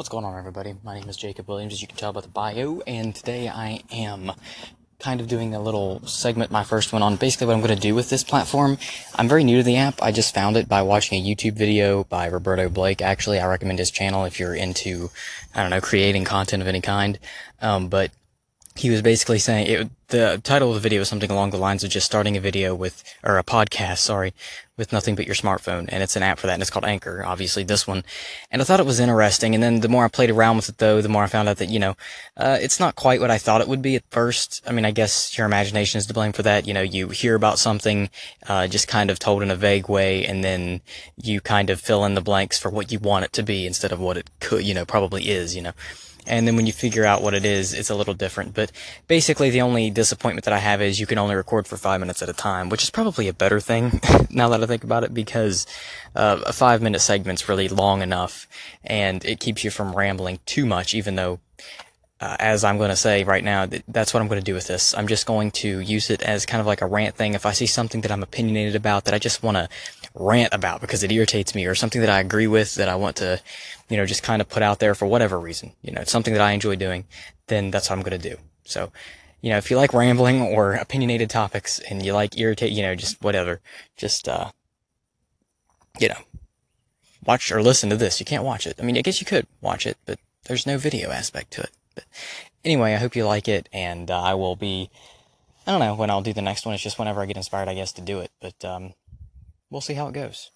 What's going on, everybody? My name is Jacob Williams, as you can tell by the bio, and today I am kind of doing a little segment, my first one, on basically what I'm going to do with this platform. I'm very new to the app. I just found it by watching a YouTube video by Roberto Blake. Actually, I recommend his channel if you're into, I don't know, creating content of any kind. Um, but he was basically saying it, the title of the video is something along the lines of just starting a video with or a podcast sorry with nothing but your smartphone and it's an app for that and it's called anchor obviously this one. And i thought it was interesting and then the more i played around with it though the more i found out that you know uh, it's not quite what i thought it would be at first. I mean i guess your imagination is to blame for that. You know you hear about something uh, just kind of told in a vague way and then you kind of fill in the blanks for what you want it to be instead of what it could you know probably is you know. And then when you figure out what it is, it's a little different. But basically, the only disappointment that I have is you can only record for five minutes at a time, which is probably a better thing now that I think about it, because uh, a five minute segment's really long enough, and it keeps you from rambling too much, even though uh, as I'm going to say right now, that's what I'm going to do with this. I'm just going to use it as kind of like a rant thing. If I see something that I'm opinionated about that I just want to rant about because it irritates me or something that I agree with that I want to, you know, just kind of put out there for whatever reason, you know, it's something that I enjoy doing, then that's what I'm going to do. So, you know, if you like rambling or opinionated topics and you like irritate, you know, just whatever, just, uh, you know, watch or listen to this. You can't watch it. I mean, I guess you could watch it, but there's no video aspect to it. But anyway, I hope you like it, and uh, I will be. I don't know when I'll do the next one. It's just whenever I get inspired, I guess, to do it. But um, we'll see how it goes.